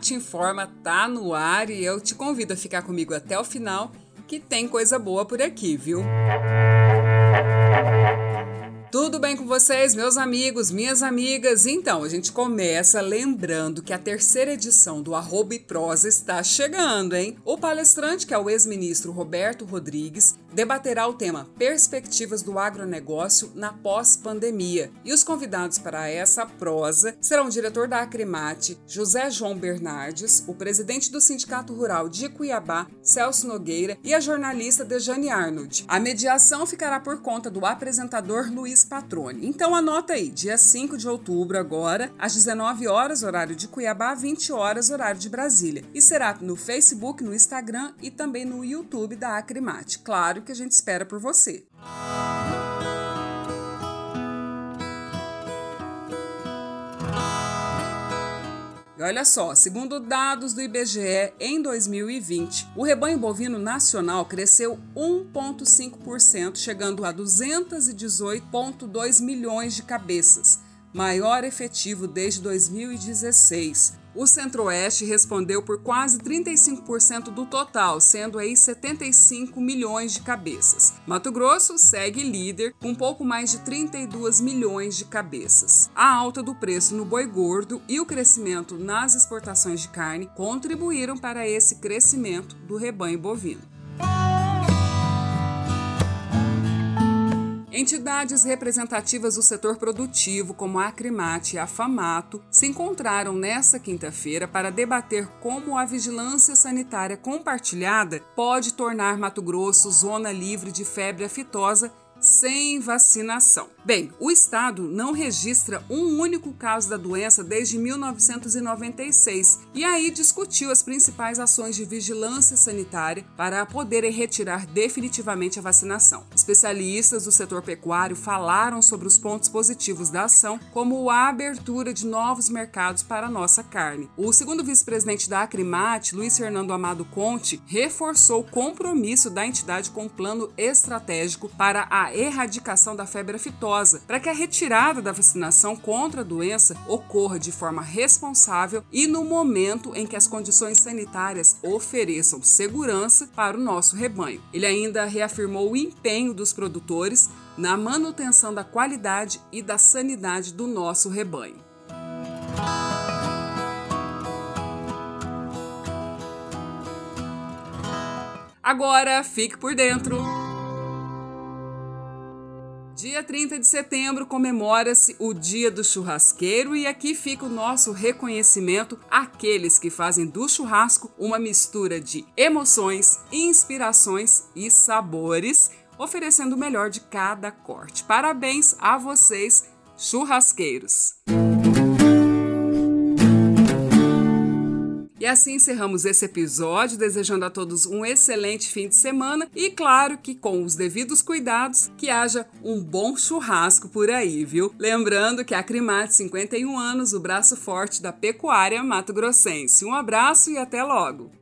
Mate Informa tá no ar e eu te convido a ficar comigo até o final, que tem coisa boa por aqui, viu? Tudo bem com vocês, meus amigos, minhas amigas? Então, a gente começa lembrando que a terceira edição do Arroba e Prosa está chegando, hein? O palestrante, que é o ex-ministro Roberto Rodrigues, debaterá o tema Perspectivas do Agronegócio na Pós-Pandemia. E os convidados para essa prosa serão o diretor da Acrimate, José João Bernardes, o presidente do Sindicato Rural de Cuiabá, Celso Nogueira, e a jornalista Dejane Arnold. A mediação ficará por conta do apresentador Luiz Patrone. Então anota aí, dia 5 de outubro agora, às 19 horas, horário de Cuiabá, 20 horas, horário de Brasília. E será no Facebook, no Instagram e também no YouTube da Acrimate. Claro que a gente espera por você. E olha só, segundo dados do IBGE, em 2020, o rebanho bovino nacional cresceu 1,5%, chegando a 218,2 milhões de cabeças, maior efetivo desde 2016. O Centro-Oeste respondeu por quase 35% do total, sendo aí 75 milhões de cabeças. Mato Grosso segue líder com pouco mais de 32 milhões de cabeças. A alta do preço no boi gordo e o crescimento nas exportações de carne contribuíram para esse crescimento do rebanho bovino. Entidades representativas do setor produtivo, como a Acrimate e a Famato, se encontraram nesta quinta-feira para debater como a vigilância sanitária compartilhada pode tornar Mato Grosso zona livre de febre aftosa sem vacinação. Bem, o estado não registra um único caso da doença desde 1996 e aí discutiu as principais ações de vigilância sanitária para poderem retirar definitivamente a vacinação. Especialistas do setor pecuário falaram sobre os pontos positivos da ação, como a abertura de novos mercados para a nossa carne. O segundo vice-presidente da Acrimate, Luiz Fernando Amado Conte, reforçou o compromisso da entidade com o um plano estratégico para a erradicação da febre aftosa, para que a retirada da vacinação contra a doença ocorra de forma responsável e no momento em que as condições sanitárias ofereçam segurança para o nosso rebanho. Ele ainda reafirmou o empenho dos produtores na manutenção da qualidade e da sanidade do nosso rebanho. Agora fique por dentro! Dia 30 de setembro comemora-se o Dia do Churrasqueiro e aqui fica o nosso reconhecimento àqueles que fazem do churrasco uma mistura de emoções, inspirações e sabores, oferecendo o melhor de cada corte. Parabéns a vocês, churrasqueiros! Assim encerramos esse episódio, desejando a todos um excelente fim de semana e, claro, que com os devidos cuidados, que haja um bom churrasco por aí, viu? Lembrando que a Crimate 51 anos, o braço forte da pecuária mato-grossense. Um abraço e até logo!